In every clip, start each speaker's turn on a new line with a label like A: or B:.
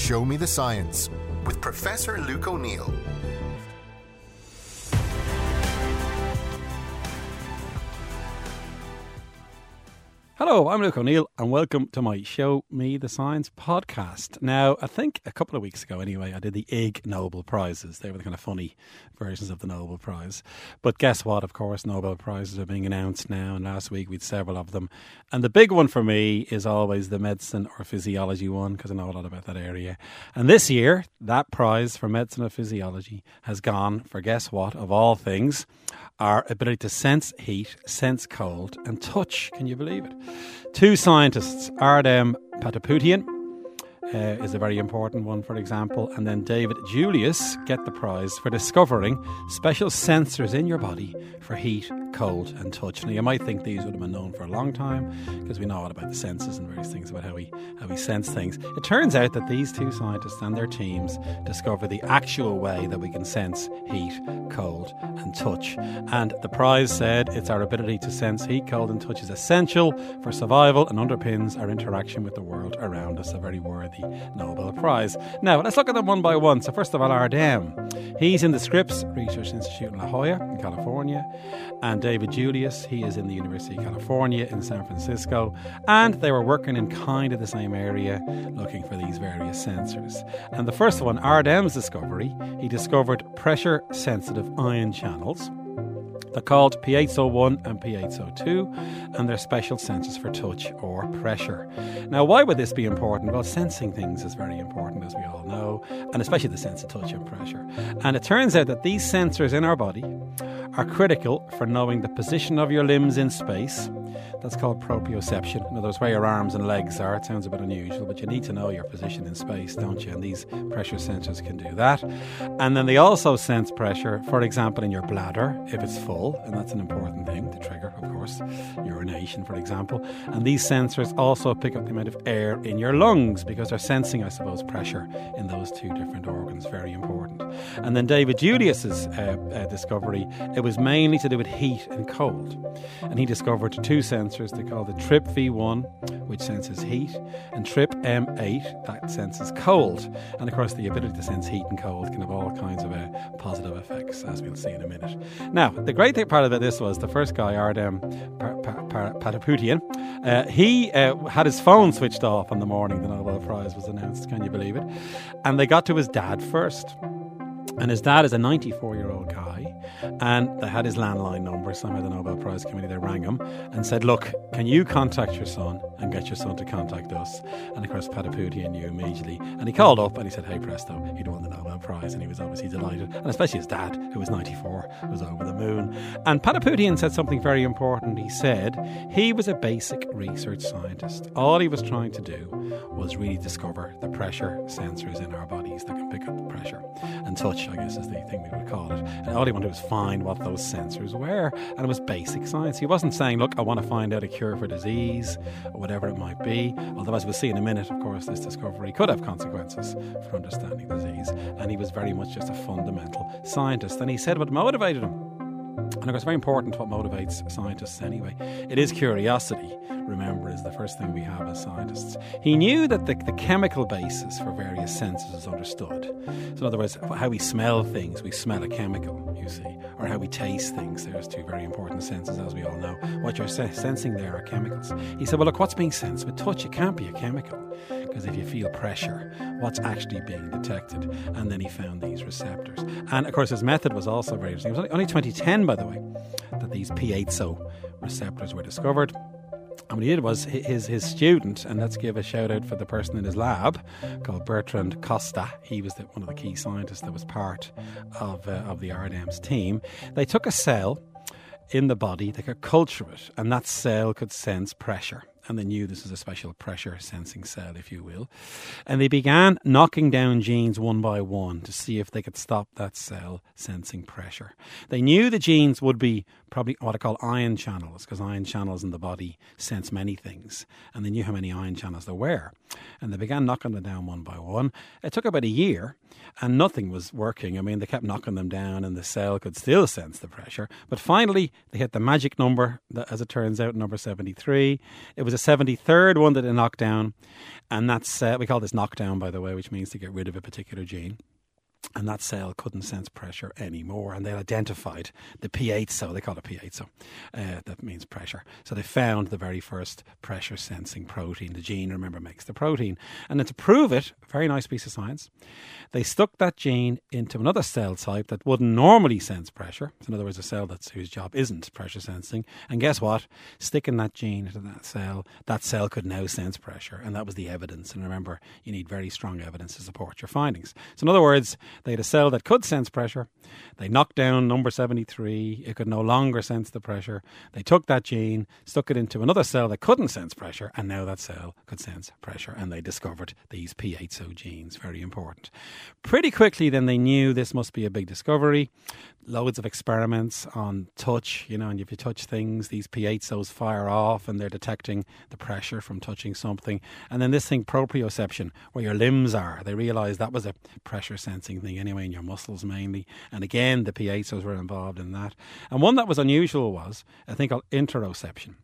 A: Show Me the Science with Professor Luke O'Neill.
B: Hello, I'm Luke O'Neill, and welcome to my Show Me the Science podcast. Now, I think a couple of weeks ago, anyway, I did the Ig Nobel Prizes. They were the kind of funny versions of the Nobel Prize. But guess what? Of course, Nobel Prizes are being announced now, and last week we had several of them. And the big one for me is always the medicine or physiology one, because I know a lot about that area. And this year, that prize for medicine or physiology has gone for guess what? Of all things, our ability to sense heat, sense cold, and touch. Can you believe it? Two scientists, Ardem Patapoutian, uh, is a very important one, for example, and then David Julius get the prize for discovering special sensors in your body for heat, cold, and touch. Now, you might think these would have been known for a long time because we know a lot about the senses and various things about how we how we sense things. It turns out that these two scientists and their teams discover the actual way that we can sense heat, cold, and touch. And the prize said it's our ability to sense heat, cold, and touch is essential for survival and underpins our interaction with the world around us. A very worthy Nobel Prize. Now, let's look at them one by one. So, first of all, Ardem. He's in the Scripps Research Institute in La Jolla, in California. And David Julius, he is in the University of California in San Francisco. And they were working in kind of the same area, looking for these various sensors. And the first one, Ardem's discovery, he discovered pressure sensitive ion channels. They're called Piezo1 and Piezo2, and they're special sensors for touch or pressure. Now, why would this be important? Well, sensing things is very important, as we all know, and especially the sense of touch and pressure. And it turns out that these sensors in our body are critical for knowing the position of your limbs in space. That's called proprioception. In other words, where your arms and legs are. It sounds a bit unusual, but you need to know your position in space, don't you? And these pressure sensors can do that. And then they also sense pressure, for example, in your bladder if it's full, and that's an important thing to trigger, of course, urination, for example. And these sensors also pick up the amount of air in your lungs because they're sensing, I suppose, pressure in those two different organs. Very important. And then David Julius's uh, uh, discovery, it was mainly to do with heat and cold. And he discovered two sensors they call the TRPV1, which senses heat, and TRIP M8, that senses cold. And of course, the ability to sense heat and cold can have all kinds of uh, positive effects, as we'll see in a minute. Now, the great thing part about this was the first guy, Ardem Patapoutian, uh, he uh, had his phone switched off on the morning the Nobel Prize was announced. Can you believe it? And they got to his dad first. And his dad is a 94 year old guy, and they had his landline number. Somehow the Nobel Prize Committee they rang him and said, "Look, can you contact your son and get your son to contact us?" And of course, Patapoutian knew immediately, and he called up and he said, "Hey, presto, he'd won the Nobel Prize," and he was obviously delighted, and especially his dad, who was 94, was over the moon. And Patapoutian said something very important. He said he was a basic research scientist. All he was trying to do was really discover the pressure sensors in our bodies that can pick up the pressure and touch I guess is the thing we would call it. And all he wanted was find what those sensors were. And it was basic science. He wasn't saying, look, I want to find out a cure for disease or whatever it might be. Although, as we'll see in a minute, of course, this discovery could have consequences for understanding disease. And he was very much just a fundamental scientist. And he said what motivated him and of course, very important what motivates scientists anyway. It is curiosity, remember, is the first thing we have as scientists. He knew that the, the chemical basis for various senses is understood. So, in other words, how we smell things, we smell a chemical, you see, or how we taste things. There's two very important senses, as we all know. What you're se- sensing there are chemicals. He said, well, look, what's being sensed with touch? It can't be a chemical. Because if you feel pressure, what's actually being detected? And then he found these receptors. And of course, his method was also very interesting. It was only, only 2010, by the way, that these piezo receptors were discovered. And what he did was his his student, and let's give a shout out for the person in his lab called Bertrand Costa. He was the, one of the key scientists that was part of uh, of the Ardem's team. They took a cell in the body, they could culture it, and that cell could sense pressure and they knew this was a special pressure sensing cell, if you will. And they began knocking down genes one by one to see if they could stop that cell sensing pressure. They knew the genes would be probably what I call ion channels, because ion channels in the body sense many things. And they knew how many ion channels there were. And they began knocking them down one by one. It took about a year, and nothing was working. I mean, they kept knocking them down, and the cell could still sense the pressure. But finally, they hit the magic number, that, as it turns out, number 73. It was a 73rd one that they knocked down. And that's, uh, we call this knockdown, by the way, which means to get rid of a particular gene and that cell couldn't sense pressure anymore. And they identified the piezo, they call it piezo, uh, that means pressure. So they found the very first pressure sensing protein. The gene, remember, makes the protein. And then to prove it, very nice piece of science, they stuck that gene into another cell type that wouldn't normally sense pressure. So in other words, a cell that's whose job isn't pressure sensing. And guess what? Sticking that gene into that cell, that cell could now sense pressure. And that was the evidence. And remember, you need very strong evidence to support your findings. So in other words, they had a cell that could sense pressure. They knocked down number 73. It could no longer sense the pressure. They took that gene, stuck it into another cell that couldn't sense pressure, and now that cell could sense pressure. And they discovered these piezo genes. Very important. Pretty quickly, then they knew this must be a big discovery. Loads of experiments on touch, you know, and if you touch things, these piezos fire off and they're detecting the pressure from touching something. And then this thing, proprioception, where your limbs are, they realized that was a pressure sensing thing anyway in your muscles mainly. And again, the piezos were involved in that. And one that was unusual was thing called interoception.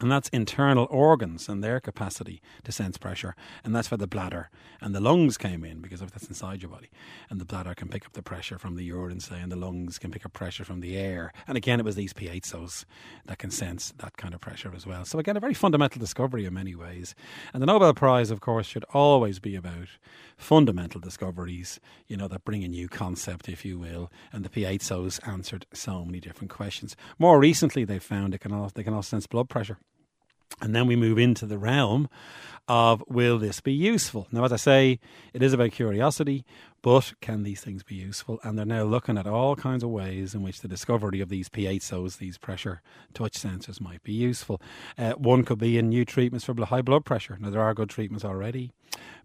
B: And that's internal organs and their capacity to sense pressure. And that's where the bladder and the lungs came in because of that's inside your body. And the bladder can pick up the pressure from the urine, say, and the lungs can pick up pressure from the air. And again, it was these piezos that can sense that kind of pressure as well. So again, a very fundamental discovery in many ways. And the Nobel Prize, of course, should always be about fundamental discoveries, you know, that bring a new concept, if you will. And the piezos answered so many different questions. More recently, they found it can also, they can also sense blood pressure. And then we move into the realm of will this be useful? Now, as I say, it is about curiosity, but can these things be useful? And they're now looking at all kinds of ways in which the discovery of these piezos, these pressure touch sensors, might be useful. Uh, one could be in new treatments for high blood pressure. Now, there are good treatments already,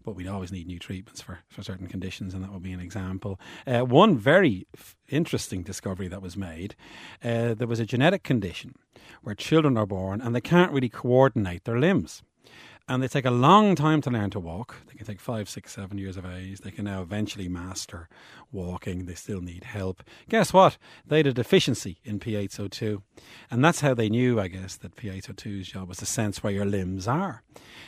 B: but we always need new treatments for, for certain conditions, and that would be an example. Uh, one very f- interesting discovery that was made uh, there was a genetic condition where children are born and they can't really coordinate their limbs and they take a long time to learn to walk. They can take five, six, seven years of age. They can now eventually master walking. They still need help. Guess what? They had a deficiency in piezo2. And that's how they knew, I guess, that piezo2's job was to sense where your limbs are.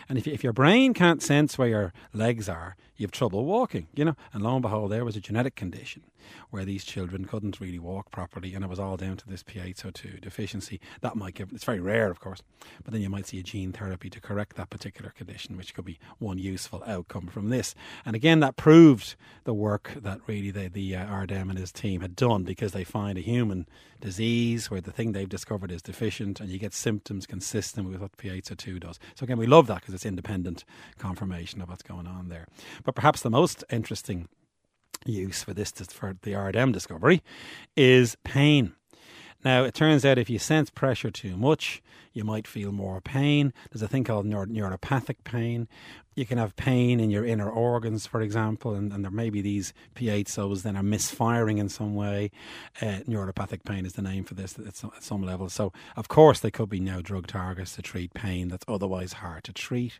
B: And if, if your brain can't sense where your legs are, you have trouble walking, you know. And lo and behold, there was a genetic condition where these children couldn't really walk properly, and it was all down to this piezo2 deficiency. That might give, it's very rare, of course, but then you might see a gene therapy to correct that particular condition, which could be one useful outcome from this. And again, that proved the work that really the, the uh, and his team had done because they find a human disease where the thing they've discovered is deficient and you get symptoms consistent with what piezo2 does. So again, we love that because it's independent confirmation of what's going on there. But perhaps the most interesting use for this for the Ardem discovery is pain. Now, it turns out if you sense pressure too much, you might feel more pain. There's a thing called neuropathic pain, you can have pain in your inner organs, for example, and, and there may be these piezos then are misfiring in some way. Uh, neuropathic pain is the name for this at some, at some level. So, of course, they could be now drug targets to treat pain that's otherwise hard to treat.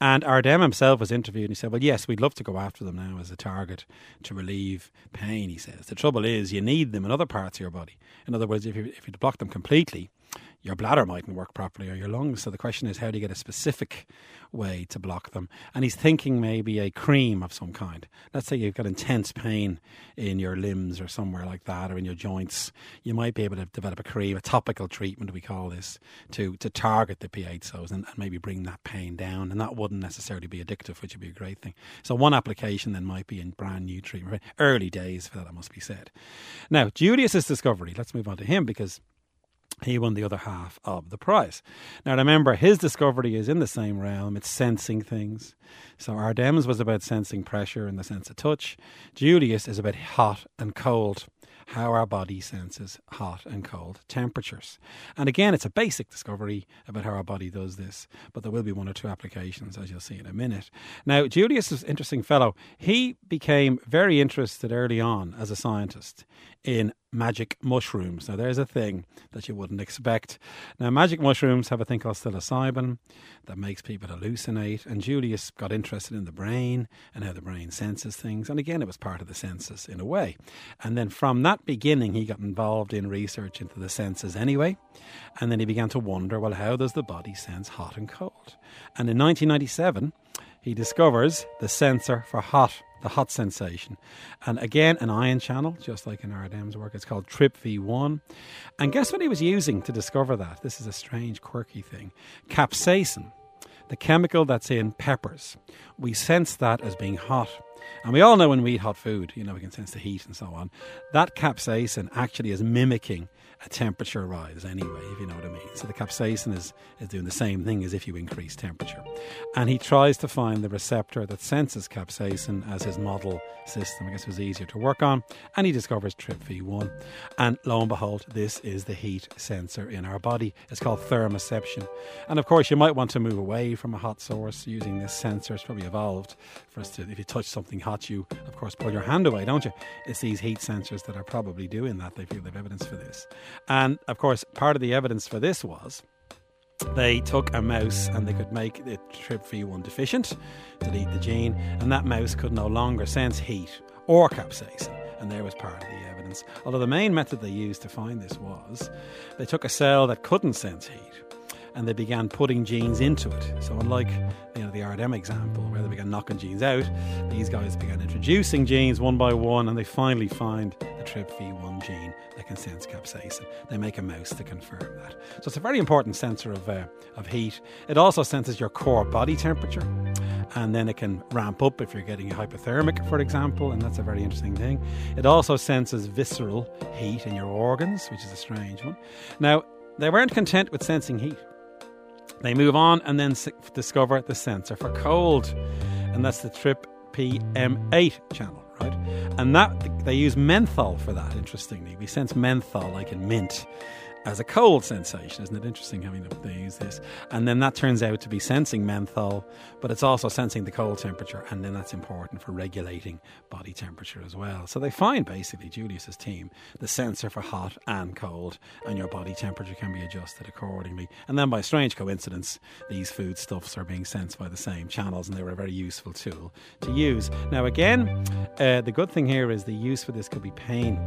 B: And Ardem himself was interviewed and he said, Well, yes, we'd love to go after them now as a target to relieve pain, he says. The trouble is, you need them in other parts of your body. In other words, if you, if you block them completely, your bladder mightn't work properly or your lungs. So the question is, how do you get a specific way to block them? And he's thinking maybe a cream of some kind. Let's say you've got intense pain in your limbs or somewhere like that, or in your joints. You might be able to develop a cream, a topical treatment, we call this, to, to target the piezos and, and maybe bring that pain down. And that wouldn't necessarily be addictive, which would be a great thing. So one application then might be in brand new treatment. Early days for that, that must be said. Now, Julius's discovery, let's move on to him because he won the other half of the prize. Now, remember, his discovery is in the same realm. It's sensing things. So, Ardem's was about sensing pressure in the sense of touch. Julius is about hot and cold, how our body senses hot and cold temperatures. And again, it's a basic discovery about how our body does this, but there will be one or two applications, as you'll see in a minute. Now, Julius is an interesting fellow. He became very interested early on as a scientist in magic mushrooms. Now, there's a thing that you wouldn't expect. Now, magic mushrooms have a thing called psilocybin that makes people hallucinate. And Julius got interested in the brain and how the brain senses things. And again, it was part of the senses in a way. And then from that beginning, he got involved in research into the senses anyway. And then he began to wonder well, how does the body sense hot and cold? And in 1997, he discovers the sensor for hot the hot sensation. And again, an ion channel, just like in Ardem's work. It's called TRPV1. And guess what he was using to discover that? This is a strange, quirky thing. Capsaicin, the chemical that's in peppers. We sense that as being hot. And we all know when we eat hot food, you know, we can sense the heat and so on. That capsaicin actually is mimicking a temperature rise anyway, if you know what I mean. So the capsaicin is, is doing the same thing as if you increase temperature. And he tries to find the receptor that senses capsaicin as his model system. I guess it was easier to work on. And he discovers TRPV1. And lo and behold, this is the heat sensor in our body. It's called thermoception. And of course, you might want to move away from a hot source using this sensor. It's probably evolved for us to, if you touch something hot, you, of course, pull your hand away, don't you? It's these heat sensors that are probably doing that. They feel they've evidence for this. And of course, part of the evidence for this was they took a mouse and they could make it TRPV1 deficient, delete the gene, and that mouse could no longer sense heat or capsaicin. And there was part of the evidence. Although the main method they used to find this was they took a cell that couldn't sense heat and they began putting genes into it. So unlike you know the Ardem example where they began knocking genes out, these guys began introducing genes one by one, and they finally find the TRPV1 gene that can sense capsaicin. They make a mouse to confirm that. So it's a very important sensor of uh, of heat. It also senses your core body temperature. And then it can ramp up if you're getting hypothermic, for example, and that's a very interesting thing. It also senses visceral heat in your organs, which is a strange one. Now, they weren't content with sensing heat. They move on and then discover the sensor for cold, and that's the Trip PM8 channel, right? And that they use menthol for that. Interestingly, we sense menthol like in mint, as a cold sensation. Isn't it interesting having they use this? And then that turns out to be sensing menthol, but it's also sensing the cold temperature, and then that's important for regulating body temperature as well. So they find basically Julius's team the sensor for hot and cold, and your body temperature can be adjusted accordingly. And then by strange coincidence, these foodstuffs are being sensed by the same channels, and they were a very useful tool to use. Now again, uh, the good thing here is the use for this could be pain,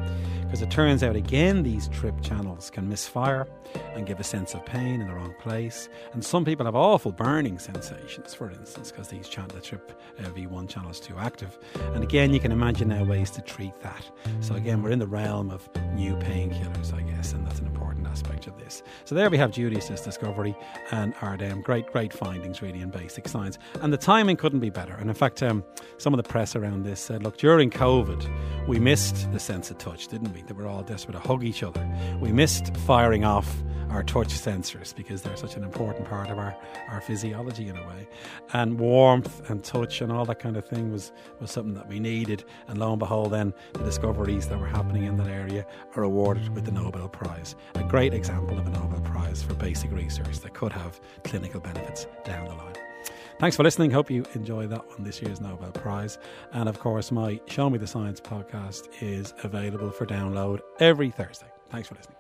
B: because it turns out again these trip channels can miss fire and give a sense of pain in the wrong place. And some people have awful burning sensations, for instance, because these channel, the trip uh, V1 channel is too active. And again, you can imagine now ways to treat that. So again, we're in the realm of new painkillers, I guess, and that's an important aspect of this. So there we have Julius's discovery and Ardem. Great, great findings really in basic science. And the timing couldn't be better. And in fact, um, some of the press around this said, look, during COVID, we missed the sense of touch, didn't we? That we're all desperate to hug each other. We missed firing off our touch sensors because they're such an important part of our, our physiology in a way. And warmth and touch and all that kind of thing was, was something that we needed. And lo and behold, then the discoveries that were happening in that area are awarded with the Nobel Prize. A great example of a Nobel Prize for basic research that could have clinical benefits down the line. Thanks for listening. Hope you enjoy that one, this year's Nobel Prize. And of course, my Show Me the Science podcast is available for download every Thursday. Thanks for listening.